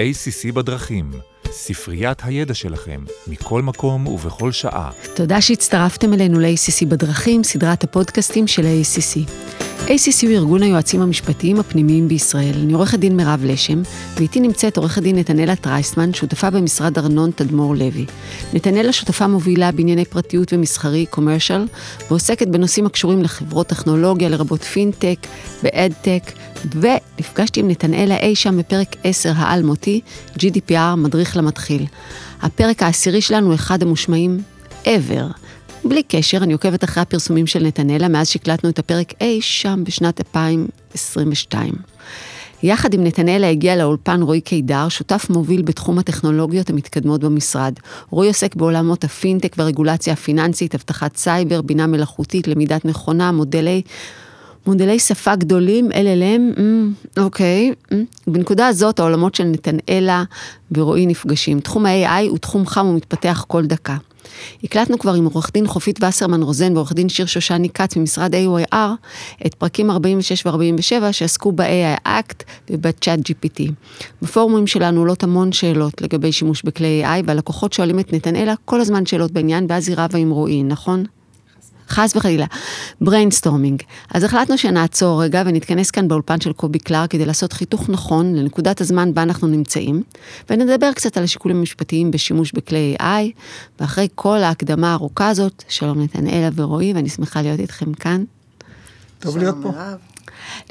ACC בדרכים, ספריית הידע שלכם, מכל מקום ובכל שעה. תודה שהצטרפתם אלינו ל-ACC בדרכים, סדרת הפודקאסטים של ה-ACC. ACC הוא ארגון היועצים המשפטיים הפנימיים בישראל. אני עורכת דין מירב לשם, ואיתי נמצאת עורכת דין נתנאלה טרייסמן, שותפה במשרד ארנון תדמור לוי. נתנאלה שותפה מובילה בענייני פרטיות ומסחרי, commercial, ועוסקת בנושאים הקשורים לחברות טכנולוגיה, לרבות פינטק ואדטק, ונפגשתי עם נתנאלה אי שם בפרק 10 האלמותי, GDPR, מדריך למתחיל. הפרק העשירי שלנו הוא אחד המושמעים ever. בלי קשר, אני עוקבת אחרי הפרסומים של נתנאלה מאז שהקלטנו את הפרק אי שם בשנת 2022. יחד עם נתנאלה הגיע לאולפן רועי קידר, שותף מוביל בתחום הטכנולוגיות המתקדמות במשרד. רועי עוסק בעולמות הפינטק והרגולציה הפיננסית, אבטחת סייבר, בינה מלאכותית, למידת מכונה, מודלי... מודלי שפה גדולים, LLM, mm, אוקיי. Mm. בנקודה הזאת העולמות של נתנאלה ורועי נפגשים. תחום ה-AI הוא תחום חם ומתפתח כל דקה. הקלטנו כבר עם עורך דין חופית וסרמן רוזן ועורך דין שיר שושני כץ ממשרד AOIR את פרקים 46 ו-47 שעסקו ב-AI Act ובצ'אט GPT. בפורומים שלנו עולות המון שאלות לגבי שימוש בכלי AI והלקוחות שואלים את נתנאלה כל הזמן שאלות בעניין ואז היא רבה עם רועי, נכון? חס וחלילה, brainstorming. אז החלטנו שנעצור רגע ונתכנס כאן באולפן של קובי קלר כדי לעשות חיתוך נכון לנקודת הזמן בה אנחנו נמצאים, ונדבר קצת על השיקולים המשפטיים בשימוש בכלי AI, ואחרי כל ההקדמה הארוכה הזאת, שלום נתנאלה ורועי, ואני שמחה להיות איתכם כאן. טוב להיות פה.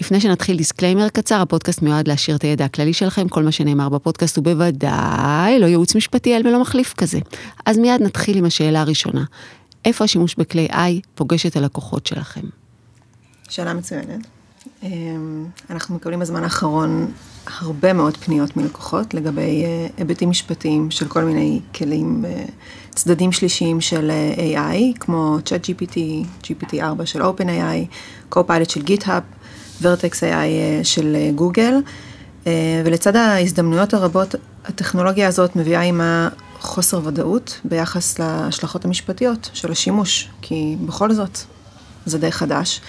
לפני שנתחיל disclaimer קצר, הפודקאסט מיועד להעשיר את הידע הכללי שלכם, כל מה שנאמר בפודקאסט הוא בוודאי לא ייעוץ משפטי, אל ולא מחליף כזה. אז מיד נתחיל עם השאלה הראשונה. איפה השימוש בכלי I פוגש את הלקוחות שלכם? שאלה מצוינת. אמ, אנחנו מקבלים בזמן האחרון הרבה מאוד פניות מלקוחות לגבי אה, היבטים משפטיים של כל מיני כלים, אה, צדדים שלישיים של אה, AI, כמו ChatGPT, GPT-4 של OpenAI, Co-Pilot של GitHub, Vertex AI של גוגל, ולצד ההזדמנויות הרבות, הטכנולוגיה הזאת מביאה עימה חוסר ודאות ביחס להשלכות המשפטיות של השימוש, כי בכל זאת זה די חדש.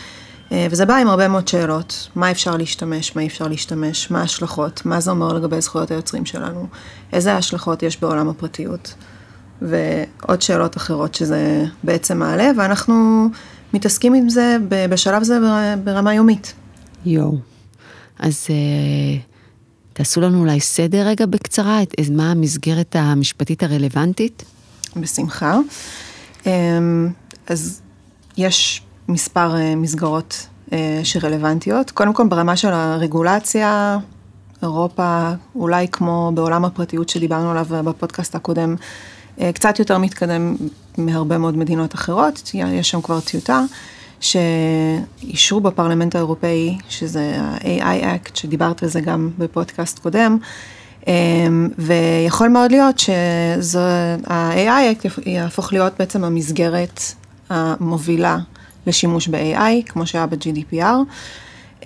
אה, וזה בא עם הרבה מאוד שאלות, מה אפשר להשתמש, מה אי אפשר להשתמש, מה ההשלכות, מה זה אומר לגבי זכויות היוצרים שלנו, איזה השלכות יש בעולם הפרטיות, ועוד שאלות אחרות שזה בעצם מעלה, ואנחנו מתעסקים עם זה בשלב זה ברמה יומית. יואו, אז uh, תעשו לנו אולי סדר רגע בקצרה, את, מה המסגרת המשפטית הרלוונטית? בשמחה. אמ, אז יש מספר אה, מסגרות אה, שרלוונטיות. קודם כל ברמה של הרגולציה, אירופה, אולי כמו בעולם הפרטיות שדיברנו עליו בפודקאסט הקודם, אה, קצת יותר מתקדם מהרבה מאוד מדינות אחרות, יש שם כבר טיוטה. שאישרו בפרלמנט האירופאי, שזה ה-AI Act, שדיברת על זה גם בפודקאסט קודם, אמ, ויכול מאוד להיות שה-AI Act יהפוך להיות בעצם המסגרת המובילה לשימוש ב-AI, כמו שהיה ב-GDPR.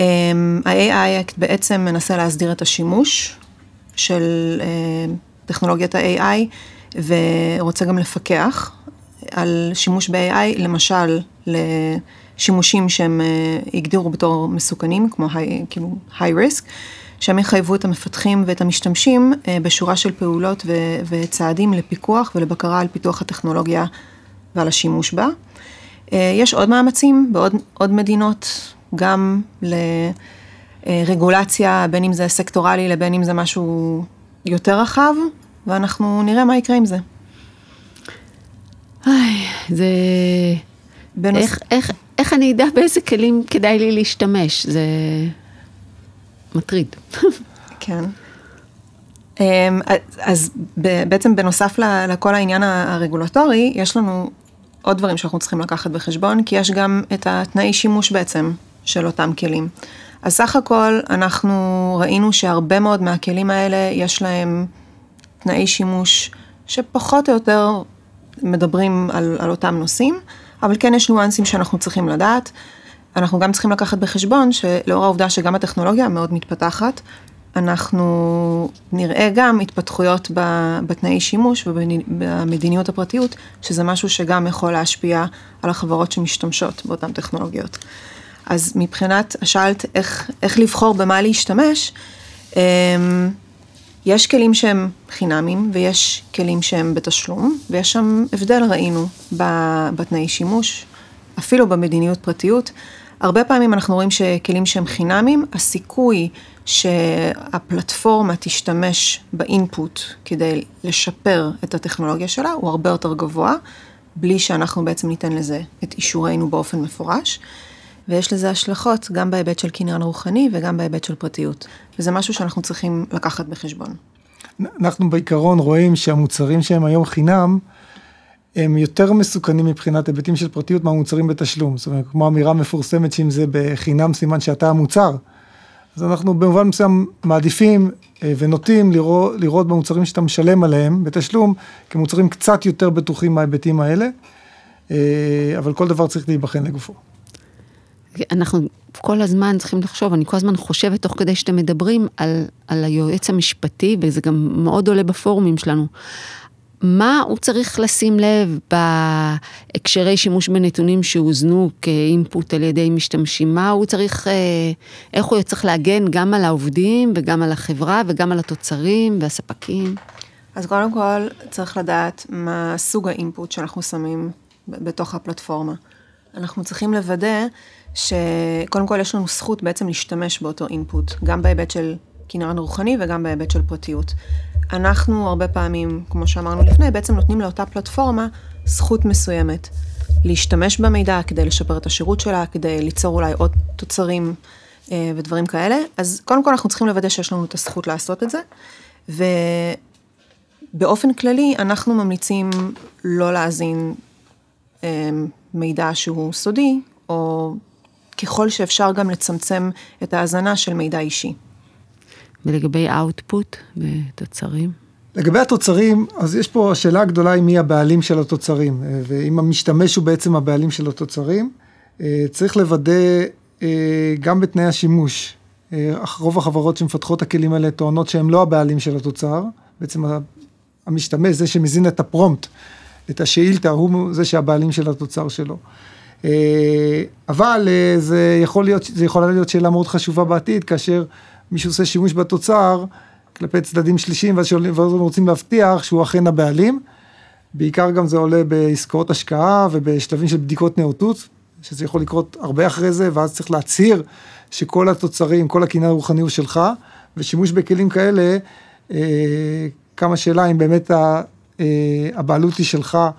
אמ, ה-AI Act בעצם מנסה להסדיר את השימוש של אה, טכנולוגיית ה-AI, ורוצה גם לפקח על שימוש ב-AI, למשל, שימושים שהם אה, הגדירו בתור מסוכנים, כמו כאילו high risk, שהם יחייבו את המפתחים ואת המשתמשים אה, בשורה של פעולות ו- וצעדים לפיקוח ולבקרה על פיתוח הטכנולוגיה ועל השימוש בה. אה, יש עוד מאמצים בעוד מדינות, גם לרגולציה, בין אם זה סקטורלי לבין אם זה משהו יותר רחב, ואנחנו נראה מה יקרה עם זה. איי, זה... בנוס... איך, איך, איך אני אדע באיזה כלים כדאי לי להשתמש? זה מטריד. כן. אמ, אז בעצם בנוסף לכל העניין הרגולטורי, יש לנו עוד דברים שאנחנו צריכים לקחת בחשבון, כי יש גם את התנאי שימוש בעצם של אותם כלים. אז סך הכל אנחנו ראינו שהרבה מאוד מהכלים האלה יש להם תנאי שימוש שפחות או יותר מדברים על, על אותם נושאים. אבל כן יש ניואנסים שאנחנו צריכים לדעת. אנחנו גם צריכים לקחת בחשבון שלאור העובדה שגם הטכנולוגיה מאוד מתפתחת, אנחנו נראה גם התפתחויות בתנאי שימוש ובמדיניות הפרטיות, שזה משהו שגם יכול להשפיע על החברות שמשתמשות באותן טכנולוגיות. אז מבחינת, שאלת איך, איך לבחור במה להשתמש, אמ, יש כלים שהם חינמים ויש כלים שהם בתשלום, ויש שם הבדל ראינו בתנאי שימוש, אפילו במדיניות פרטיות. הרבה פעמים אנחנו רואים שכלים שהם חינמים, הסיכוי שהפלטפורמה תשתמש באינפוט כדי לשפר את הטכנולוגיה שלה הוא הרבה יותר גבוה, בלי שאנחנו בעצם ניתן לזה את אישורנו באופן מפורש. ויש לזה השלכות גם בהיבט של קניין רוחני וגם בהיבט של פרטיות. וזה משהו שאנחנו צריכים לקחת בחשבון. אנחנו בעיקרון רואים שהמוצרים שהם היום חינם, הם יותר מסוכנים מבחינת היבטים של פרטיות מהמוצרים בתשלום. זאת אומרת, כמו אמירה מפורסמת שאם זה בחינם סימן שאתה המוצר. אז אנחנו במובן מסוים מעדיפים אה, ונוטים לראות, לראות במוצרים שאתה משלם עליהם בתשלום כמוצרים קצת יותר בטוחים מההיבטים האלה, אה, אבל כל דבר צריך להיבחן לגופו. אנחנו כל הזמן צריכים לחשוב, אני כל הזמן חושבת תוך כדי שאתם מדברים על, על היועץ המשפטי, וזה גם מאוד עולה בפורומים שלנו. מה הוא צריך לשים לב בהקשרי שימוש בנתונים שהוזנו כאינפוט על ידי משתמשים? מה הוא צריך, אה, איך הוא צריך להגן גם על העובדים וגם על החברה וגם על התוצרים והספקים? אז קודם כל צריך לדעת מה סוג האינפוט שאנחנו שמים בתוך הפלטפורמה. אנחנו צריכים לוודא שקודם כל יש לנו זכות בעצם להשתמש באותו אינפוט, גם בהיבט של קניין רוחני וגם בהיבט של פרטיות. אנחנו הרבה פעמים, כמו שאמרנו לפני, בעצם נותנים לאותה פלטפורמה זכות מסוימת להשתמש במידע כדי לשפר את השירות שלה, כדי ליצור אולי עוד תוצרים אה, ודברים כאלה. אז קודם כל אנחנו צריכים לוודא שיש לנו את הזכות לעשות את זה. ובאופן כללי אנחנו ממליצים לא להאזין אה, מידע שהוא סודי, או ככל שאפשר גם לצמצם את ההאזנה של מידע אישי. ולגבי אאוטפוט ותוצרים? לגבי התוצרים, אז יש פה השאלה הגדולה היא מי הבעלים של התוצרים, אה, ואם המשתמש הוא בעצם הבעלים של התוצרים, אה, צריך לוודא אה, גם בתנאי השימוש. רוב החברות שמפתחות את הכלים האלה טוענות שהם לא הבעלים של התוצר, בעצם המשתמש, זה שמזין את הפרומפט, את השאילתה, הוא זה שהבעלים של התוצר שלו. אבל זה יכול להיות, זה יכולה להיות שאלה מאוד חשובה בעתיד, כאשר מישהו עושה שימוש בתוצר כלפי צדדים שלישיים, ואז רוצים להבטיח שהוא אכן הבעלים. בעיקר גם זה עולה בעסקאות השקעה ובשלבים של בדיקות נאותות, שזה יכול לקרות הרבה אחרי זה, ואז צריך להצהיר שכל התוצרים, כל הקניין הרוחני הוא שלך, ושימוש בכלים כאלה, אה, כמה שאלה אם באמת ה, אה, הבעלות היא שלך אה,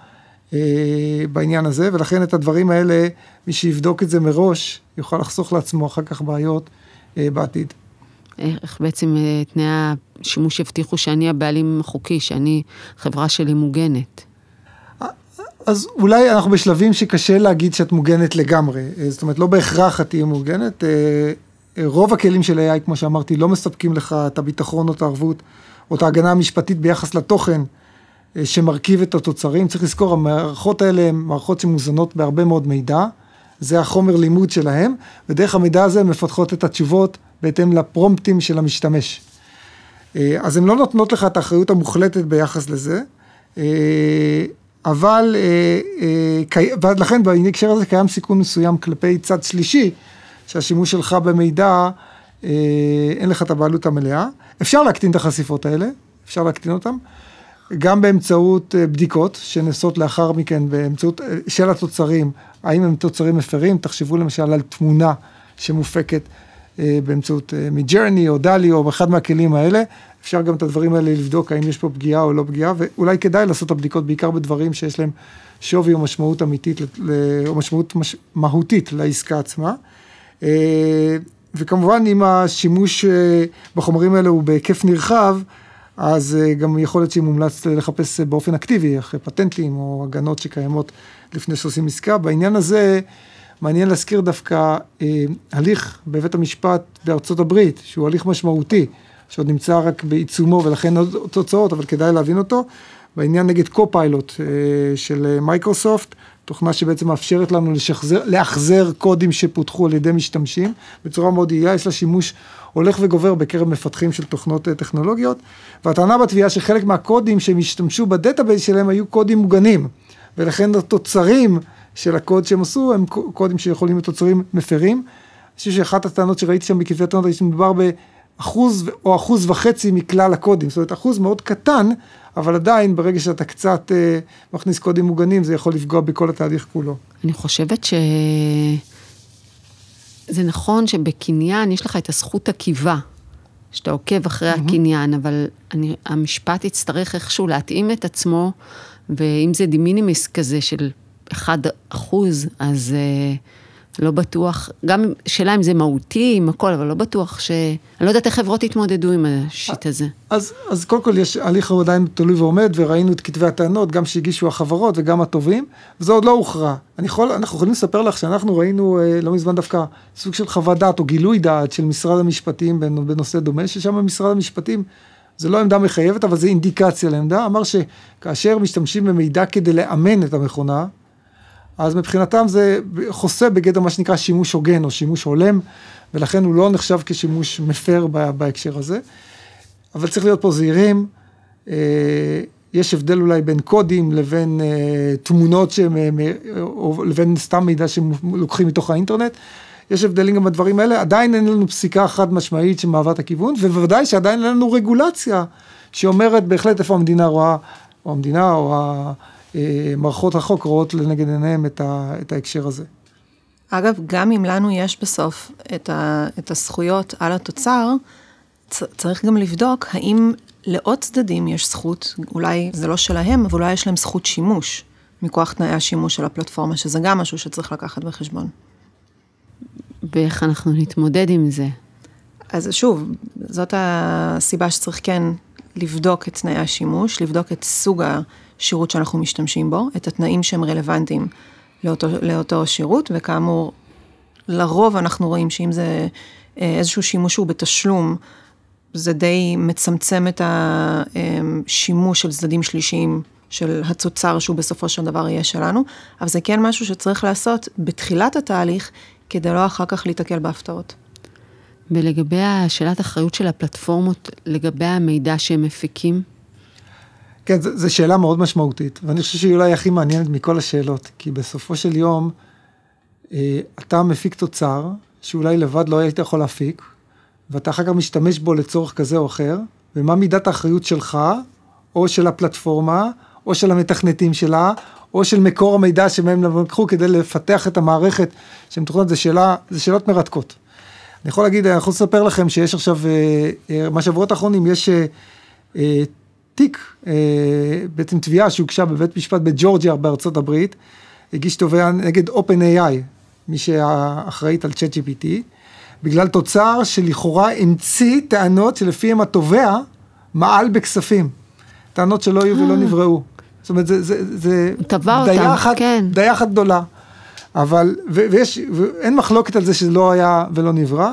בעניין הזה, ולכן את הדברים האלה, מי שיבדוק את זה מראש, יוכל לחסוך לעצמו אחר כך בעיות אה, בעתיד. איך בעצם אה, תנאי השימוש יבטיחו שאני הבעלים החוקי, שאני, חברה שלי מוגנת. אז אולי אנחנו בשלבים שקשה להגיד שאת מוגנת לגמרי, אה, זאת אומרת לא בהכרח את תהיה מוגנת, אה, רוב הכלים של AI כמו שאמרתי לא מספקים לך את הביטחון או את הערבות או את ההגנה המשפטית ביחס לתוכן שמרכיב את התוצרים, צריך לזכור המערכות האלה הן מערכות שמוזנות בהרבה מאוד מידע, זה החומר לימוד שלהם, ודרך המידע הזה הן מפתחות את התשובות בהתאם לפרומפטים של המשתמש. אה, אז הן לא נותנות לך את האחריות המוחלטת ביחס לזה, אה, אבל, אה, ולכן בהקשר הזה קיים סיכון מסוים כלפי צד שלישי, שהשימוש שלך במידע, אין לך את הבעלות המלאה. אפשר להקטין את החשיפות האלה, אפשר להקטין אותן, גם באמצעות בדיקות שנעשות לאחר מכן, באמצעות, של התוצרים, האם הם תוצרים מפרים, תחשבו למשל על תמונה שמופקת אה, באמצעות מידג'רני אה, או דלי או אחד מהכלים האלה, אפשר גם את הדברים האלה לבדוק האם יש פה פגיעה או לא פגיעה, ואולי כדאי לעשות את הבדיקות בעיקר בדברים שיש להם שווי או משמעות אמיתית, או משמעות מש, מהותית לעסקה עצמה. אה, וכמובן אם השימוש בחומרים האלה הוא בהיקף נרחב, אז גם יכול להיות שמומלץ לחפש באופן אקטיבי אחרי פטנטים או הגנות שקיימות לפני שעושים עסקה. בעניין הזה, מעניין להזכיר דווקא אה, הליך בבית המשפט בארצות הברית, שהוא הליך משמעותי, שעוד נמצא רק בעיצומו ולכן עוד תוצאות, אבל כדאי להבין אותו, בעניין נגד Copilot אה, של מייקרוסופט, תוכנה שבעצם מאפשרת לנו לשחזר, לאחזר קודים שפותחו על ידי משתמשים בצורה מאוד יעילה, יש לה שימוש הולך וגובר בקרב מפתחים של תוכנות אה, טכנולוגיות, והטענה בתביעה שחלק מהקודים שהם השתמשו ב database שלהם היו קודים מוגנים, ולכן התוצרים של הקוד שהם עשו, הם קודים שיכולים להיות תוצרים מפרים. אני חושב שאחת הטענות שראיתי שם בכתבי הטענות, שמדובר אחוז או אחוז וחצי מכלל הקודים, זאת אומרת אחוז מאוד קטן, אבל עדיין ברגע שאתה קצת אה, מכניס קודים מוגנים זה יכול לפגוע בכל התהליך כולו. אני חושבת ש... זה נכון שבקניין יש לך את הזכות עקיבה, שאתה עוקב אחרי mm-hmm. הקניין, אבל אני, המשפט יצטרך איכשהו להתאים את עצמו, ואם זה דימינימיס כזה של 1 אחוז, אז uh, לא בטוח, גם שאלה אם זה מהותי, עם הכל, אבל לא בטוח ש... אני לא יודעת איך חברות יתמודדו עם השיט הזה. אז, אז קודם כל יש הליך עדיין תלוי ועומד, וראינו את כתבי הטענות, גם שהגישו החברות וגם הטובים, וזה עוד לא הוכרע. יכול, אנחנו יכולים לספר לך שאנחנו ראינו אה, לא מזמן דווקא סוג של חוות דעת או גילוי דעת של משרד המשפטים בנושא דומה, ששם משרד המשפטים, זה לא עמדה מחייבת, אבל זה אינדיקציה לעמדה, אמר שכאשר משתמשים במידע כדי לאמן את המכונה, אז מבחינתם זה חוסה בגדר מה שנקרא שימוש הוגן או שימוש הולם, ולכן הוא לא נחשב כשימוש מפר בהקשר הזה. אבל צריך להיות פה זהירים. אה, יש הבדל אולי בין קודים לבין אה, תמונות שהם, או לבין סתם מידע שלוקחים מתוך האינטרנט. יש הבדלים גם בדברים האלה, עדיין אין לנו פסיקה חד משמעית שמהווה את הכיוון, ובוודאי שעדיין אין לנו רגולציה שאומרת בהחלט איפה המדינה רואה, או המדינה או אה, מערכות החוק רואות לנגד עיניהם את, ה, את ההקשר הזה. אגב, גם אם לנו יש בסוף את, ה, את הזכויות על התוצר, צ, צריך גם לבדוק האם לעוד צדדים יש זכות, אולי זה לא שלהם, אבל אולי יש להם זכות שימוש, מכוח תנאי השימוש של הפלטפורמה, שזה גם משהו שצריך לקחת בחשבון. ואיך אנחנו נתמודד עם זה? אז שוב, זאת הסיבה שצריך כן לבדוק את תנאי השימוש, לבדוק את סוג השירות שאנחנו משתמשים בו, את התנאים שהם רלוונטיים לאותו, לאותו שירות, וכאמור, לרוב אנחנו רואים שאם זה אה, איזשהו שימוש שהוא בתשלום, זה די מצמצם את השימוש של צדדים שלישיים של התוצר שהוא בסופו של דבר יהיה שלנו, אבל זה כן משהו שצריך לעשות בתחילת התהליך, כדי לא אחר כך להיתקל בהפתעות. ולגבי השאלת אחריות של הפלטפורמות, לגבי המידע שהם מפיקים? כן, זו שאלה מאוד משמעותית, ואני חושב שהיא אולי הכי מעניינת מכל השאלות, כי בסופו של יום, אה, אתה מפיק תוצר, שאולי לבד לא היית יכול להפיק, ואתה אחר כך משתמש בו לצורך כזה או אחר, ומה מידת האחריות שלך, או של הפלטפורמה, או של המתכנתים שלה, או של מקור המידע שמהם לקחו כדי לפתח את המערכת שמתוכנת, זה שאלה, זה שאלות מרתקות. אני יכול להגיד, אני יכול לספר לכם שיש עכשיו, אה, אה, מה שבועות האחרונים, יש תיק, אה, בעצם תביעה שהוגשה בבית משפט בג'ורג'יה בארצות הברית, הגיש תובע נגד OpenAI, מי שאחראית על ChatGPT, בגלל תוצר שלכאורה המציא טענות שלפיהם התובע מעל בכספים. טענות שלא היו ולא. נבראו. זאת אומרת, זה, זה, זה דיה אחת, כן. דיה אחת גדולה. אבל, ו, ויש, ואין מחלוקת על זה שזה לא היה ולא נברא,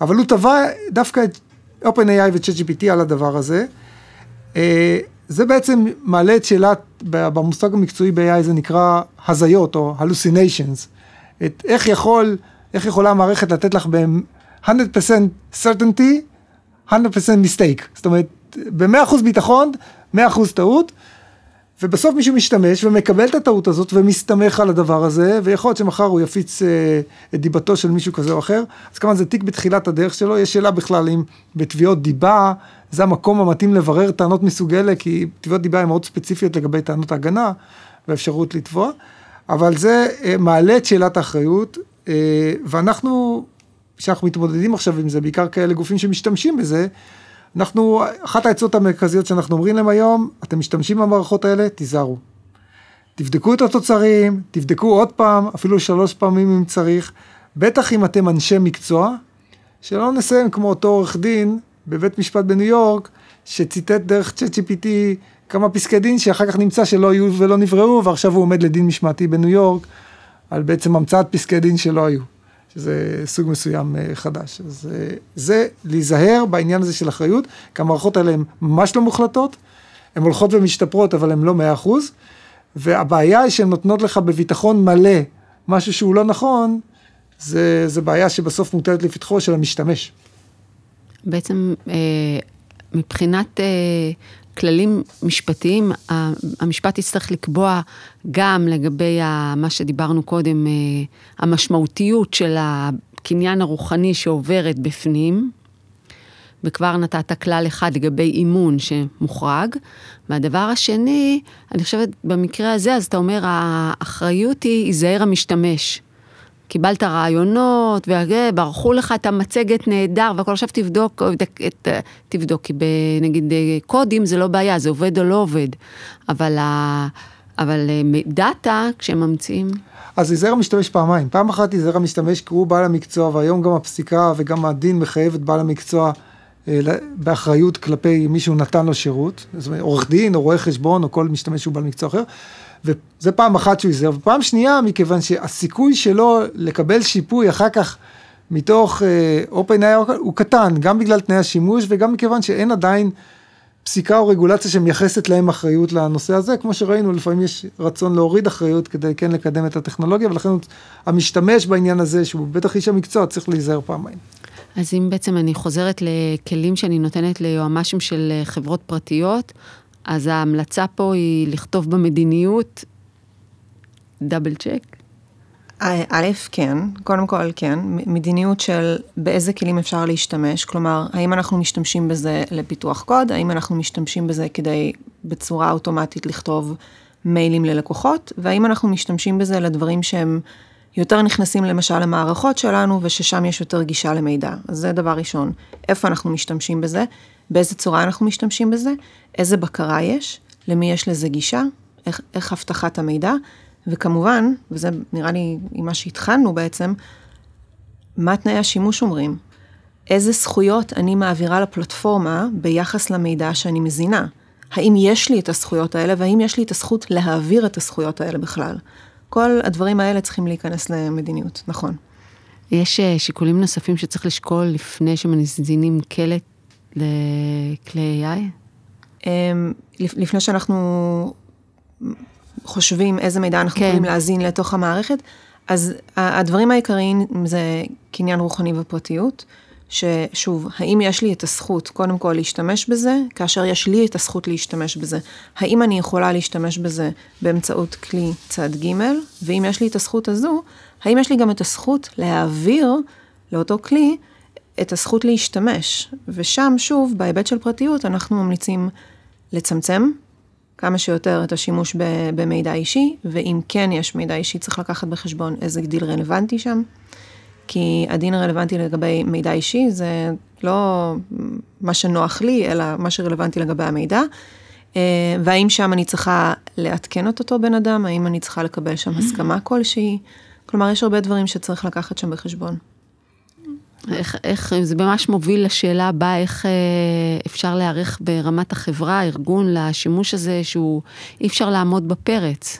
אבל הוא תבע דווקא את OpenAI ו-ChatGPT על הדבר הזה. אה, זה בעצם מעלה את שאלת, במושג המקצועי ב-AI זה נקרא הזיות או hallucinations. את איך יכול, איך יכולה המערכת לתת לך ב-100% certainty, 100% mistake. זאת אומרת, ב-100% ביטחון, 100% טעות, ובסוף מישהו משתמש ומקבל את הטעות הזאת ומסתמך על הדבר הזה, ויכול להיות שמחר הוא יפיץ אה, את דיבתו של מישהו כזה או אחר. אז כמובן זה תיק בתחילת הדרך שלו, יש שאלה בכלל אם בתביעות דיבה, זה המקום המתאים לברר טענות מסוג אלה, כי תביעות דיבה הן מאוד ספציפיות לגבי טענות ההגנה והאפשרות לתבוע, אבל זה אה, מעלה את שאלת האחריות, אה, ואנחנו, כשאנחנו מתמודדים עכשיו עם זה, בעיקר כאלה גופים שמשתמשים בזה, אנחנו, אחת העצות המרכזיות שאנחנו אומרים להם היום, אתם משתמשים במערכות האלה, תיזהרו. תבדקו את התוצרים, תבדקו עוד פעם, אפילו שלוש פעמים אם צריך, בטח אם אתם אנשי מקצוע, שלא נסיים כמו אותו עורך דין בבית משפט בניו יורק, שציטט דרך צ'אט GPT כמה פסקי דין שאחר כך נמצא שלא היו ולא נבראו, ועכשיו הוא עומד לדין משמעתי בניו יורק, על בעצם המצאת פסקי דין שלא היו. שזה סוג מסוים אה, חדש. אז אה, זה להיזהר בעניין הזה של אחריות, כי המערכות האלה הן ממש לא מוחלטות, הן הולכות ומשתפרות, אבל הן לא מאה אחוז, והבעיה היא שהן נותנות לך בביטחון מלא משהו שהוא לא נכון, זה, זה בעיה שבסוף מוטלת לפתחו של המשתמש. בעצם אה, מבחינת כללים משפטיים, המשפט יצטרך לקבוע גם לגבי מה שדיברנו קודם, אה, המשמעותיות של הקניין הרוחני שעוברת בפנים, וכבר נתת כלל אחד לגבי אימון שמוחרג. והדבר השני, אני חושבת במקרה הזה, אז אתה אומר, האחריות היא, ייזהר המשתמש. קיבלת רעיונות, וברחו לך את המצגת נהדר, והכל. עכשיו תבדוק, את, תבדוק, כי נגיד קודים זה לא בעיה, זה עובד או לא עובד, אבל, אבל דאטה, כשהם ממציאים... אז ייזהר המשתמש פעמיים, פעם אחת ייזהר המשתמש כי הוא בעל המקצוע, והיום גם הפסיקה וגם הדין מחייב את בעל המקצוע אה, באחריות כלפי מי שהוא נתן לו שירות, זאת אומרת עורך דין או רואה חשבון או כל משתמש שהוא בעל מקצוע אחר, וזה פעם אחת שהוא ייזהר, ופעם שנייה מכיוון שהסיכוי שלו לקבל שיפוי אחר כך מתוך אופן אה, uh, הוא קטן, גם בגלל תנאי השימוש וגם מכיוון שאין עדיין פסיקה או רגולציה שמייחסת להם אחריות לנושא הזה, כמו שראינו לפעמים יש רצון להוריד אחריות כדי כן לקדם את הטכנולוגיה ולכן המשתמש בעניין הזה שהוא בטח איש המקצוע צריך להיזהר פעמיים. אז אם בעצם אני חוזרת לכלים שאני נותנת ליועמ"שים של חברות פרטיות, אז ההמלצה פה היא לכתוב במדיניות דאבל צ'ק. א', כן, קודם כל כן, מדיניות של באיזה כלים אפשר להשתמש, כלומר, האם אנחנו משתמשים בזה לפיתוח קוד, האם אנחנו משתמשים בזה כדי בצורה אוטומטית לכתוב מיילים ללקוחות, והאם אנחנו משתמשים בזה לדברים שהם יותר נכנסים למשל למערכות שלנו, וששם יש יותר גישה למידע. אז זה דבר ראשון, איפה אנחנו משתמשים בזה, באיזה צורה אנחנו משתמשים בזה, איזה בקרה יש, למי יש לזה גישה, איך, איך אבטחת המידע, וכמובן, וזה נראה לי עם מה שהתחלנו בעצם, מה תנאי השימוש אומרים? איזה זכויות אני מעבירה לפלטפורמה ביחס למידע שאני מזינה? האם יש לי את הזכויות האלה, והאם יש לי את הזכות להעביר את הזכויות האלה בכלל? כל הדברים האלה צריכים להיכנס למדיניות, נכון. יש אה, שיקולים נוספים שצריך לשקול לפני שמזינים קלט לכלי AI? אמ, לפני שאנחנו חושבים איזה מידע אנחנו כן. יכולים להזין לתוך המערכת, אז הדברים העיקריים זה קניין רוחני ופרטיות. ששוב, האם יש לי את הזכות, קודם כל להשתמש בזה, כאשר יש לי את הזכות להשתמש בזה. האם אני יכולה להשתמש בזה באמצעות כלי צד ג', ואם יש לי את הזכות הזו, האם יש לי גם את הזכות להעביר לאותו כלי את הזכות להשתמש. ושם, שוב, בהיבט של פרטיות, אנחנו ממליצים לצמצם כמה שיותר את השימוש במידע אישי, ואם כן יש מידע אישי, צריך לקחת בחשבון איזה גיל רלוונטי שם. כי הדין הרלוונטי לגבי מידע אישי זה לא מה שנוח לי, אלא מה שרלוונטי לגבי המידע. אה, והאם שם אני צריכה לעדכן את אותו בן אדם, האם אני צריכה לקבל שם הסכמה כלשהי. כלומר, יש הרבה דברים שצריך לקחת שם בחשבון. איך, איך, זה ממש מוביל לשאלה הבאה, איך אה, אפשר להיערך ברמת החברה, הארגון, לשימוש הזה שהוא אי אפשר לעמוד בפרץ.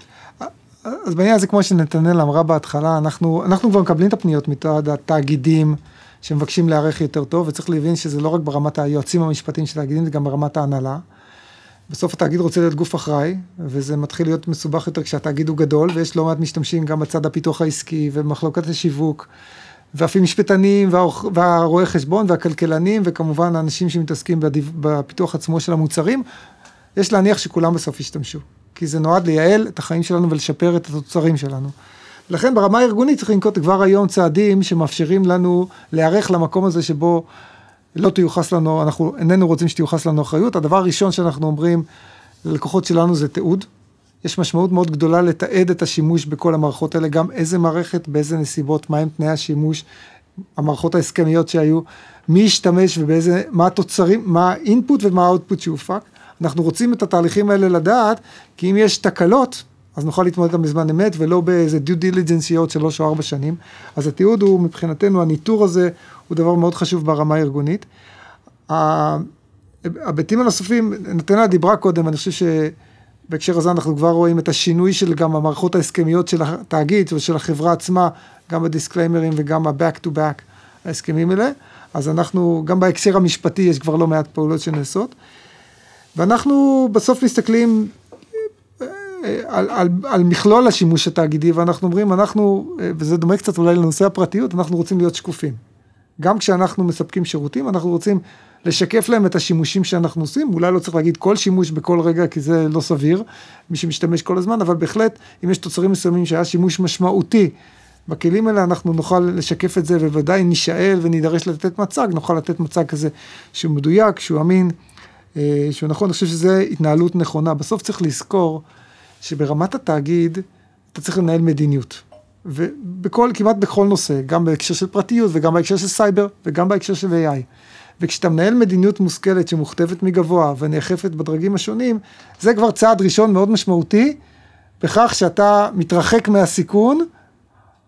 אז בעניין הזה, כמו שנתנאל אמרה בהתחלה, אנחנו, אנחנו כבר מקבלים את הפניות מצד התאגידים שמבקשים להיערך יותר טוב, וצריך להבין שזה לא רק ברמת היועצים המשפטיים של התאגידים, זה גם ברמת ההנהלה. בסוף התאגיד רוצה להיות גוף אחראי, וזה מתחיל להיות מסובך יותר כשהתאגיד הוא גדול, ויש לא מעט משתמשים גם בצד הפיתוח העסקי ובמחלוקת השיווק, ואפילו משפטנים והרואי חשבון והכלכלנים, וכמובן האנשים שמתעסקים בפיתוח עצמו של המוצרים, יש להניח שכולם בסוף ישתמשו. כי זה נועד לייעל את החיים שלנו ולשפר את התוצרים שלנו. לכן ברמה הארגונית צריך לנקוט כבר היום צעדים שמאפשרים לנו להיערך למקום הזה שבו לא תיוחס לנו, אנחנו איננו רוצים שתיוחס לנו אחריות. הדבר הראשון שאנחנו אומרים ללקוחות שלנו זה תיעוד. יש משמעות מאוד גדולה לתעד את השימוש בכל המערכות האלה, גם איזה מערכת, באיזה נסיבות, מהם תנאי השימוש, המערכות ההסכמיות שהיו, מי ישתמש ובאיזה, מה התוצרים, מה ה input ומה ה output שהופק. אנחנו רוצים את התהליכים האלה לדעת, כי אם יש תקלות, אז נוכל להתמודד גם בזמן אמת, ולא באיזה due diligence יהיה עוד שלוש או ארבע שנים. אז התיעוד הוא, מבחינתנו, הניטור הזה הוא דבר מאוד חשוב ברמה הארגונית. ההיבטים הנוספים, נתנאלה דיברה קודם, אני חושב שבהקשר הזה אנחנו כבר רואים את השינוי של גם המערכות ההסכמיות של התאגיד ושל החברה עצמה, גם בדיסקליימרים וגם ה-back to back ההסכמים האלה. אז אנחנו, גם בהקשר המשפטי יש כבר לא מעט פעולות שנעשות. ואנחנו בסוף מסתכלים אה, על, על, על מכלול השימוש התאגידי, ואנחנו אומרים, אנחנו, אה, וזה דומה קצת אולי לנושא הפרטיות, אנחנו רוצים להיות שקופים. גם כשאנחנו מספקים שירותים, אנחנו רוצים לשקף להם את השימושים שאנחנו עושים, אולי לא צריך להגיד כל שימוש בכל רגע, כי זה לא סביר, מי שמשתמש כל הזמן, אבל בהחלט, אם יש תוצרים מסוימים שהיה שימוש משמעותי בכלים האלה אנחנו נוכל לשקף את זה, ובוודאי נישאל ונידרש לתת מצג, נוכל לתת מצג כזה שהוא מדויק, שהוא אמין, אה, שהוא נכון, אני חושב שזו התנהלות נכונה. בסוף צריך לזכור שברמת התאגיד, אתה צריך לנהל מדיניות. ובכל, כמעט בכל נושא, גם בהקשר של פרטיות וגם בהקשר של סייבר וגם בהקשר של AI. וכשאתה מנהל מדיניות מושכלת שמוכתבת מגבוה ונאכפת בדרגים השונים, זה כבר צעד ראשון מאוד משמעותי, בכך שאתה מתרחק מהסיכון,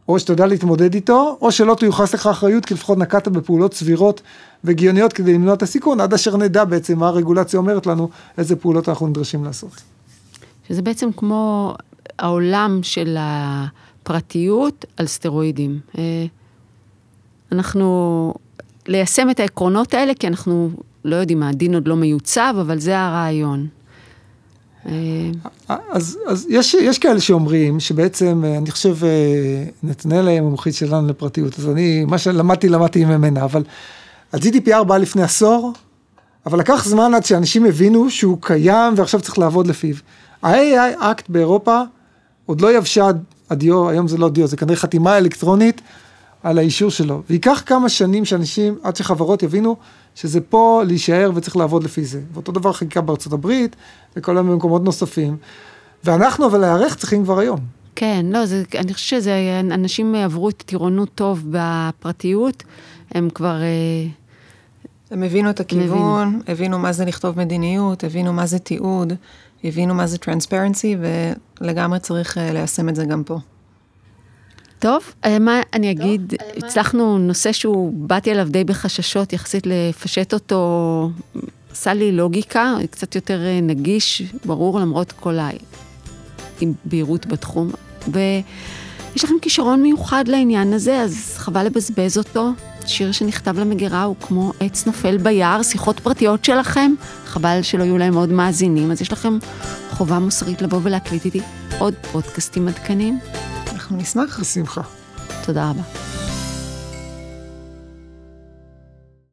או שאתה יודע להתמודד איתו, או שלא תיוחס לך אחריות, כי לפחות נקטת בפעולות סבירות והגיוניות כדי למנוע את הסיכון, עד אשר נדע בעצם מה הרגולציה אומרת לנו, איזה פעולות אנחנו נדרשים לעשות. שזה בעצם כמו העולם של הפרטיות על סטרואידים. אה, אנחנו, ליישם את העקרונות האלה, כי אנחנו לא יודעים מה, הדין עוד לא מיוצב, אבל זה הרעיון. אה, אז, אז יש, יש כאלה שאומרים שבעצם, אה, אני חושב, נתנאל היא המומחית שלנו לפרטיות, אז אני, מה שלמדתי, למדתי ממנה, אבל ה-GDPR בא לפני עשור, אבל לקח זמן עד שאנשים הבינו שהוא קיים ועכשיו צריך לעבוד לפיו. ה-AI Act באירופה עוד לא יבשה הדיו, היום זה לא דיו, זה כנראה חתימה אלקטרונית על האישור שלו. וייקח כמה שנים שאנשים, עד שחברות יבינו שזה פה להישאר וצריך לעבוד לפי זה. ואותו דבר חקיקה בארצות הברית וכל מיני מקומות נוספים. ואנחנו אבל להיערך צריכים כבר היום. כן, לא, זה, אני חושבת שזה, אנשים עברו את טירונות טוב בפרטיות, הם כבר... אה, הם הבינו את הכיוון, הבינו. הבינו מה זה לכתוב מדיניות, הבינו מה זה תיעוד, הבינו מה זה טרנספרנסי, ולגמרי צריך אה, ליישם את זה גם פה. טוב, אה, מה אני אגיד, הצלחנו נושא שהוא, באתי אליו די בחששות יחסית לפשט אותו, עשה לי לוגיקה, קצת יותר אה, נגיש, ברור, למרות כל הבהירות בתחום. ויש לכם כישרון מיוחד לעניין הזה, אז חבל לבזבז אותו. שיר שנכתב למגירה הוא כמו עץ נופל ביער, שיחות פרטיות שלכם, חבל שלא יהיו להם עוד מאזינים, אז יש לכם חובה מוסרית לבוא ולהקליט איתי עוד פודקאסטים עדכניים. אנחנו נשמח. בשמחה. תודה רבה.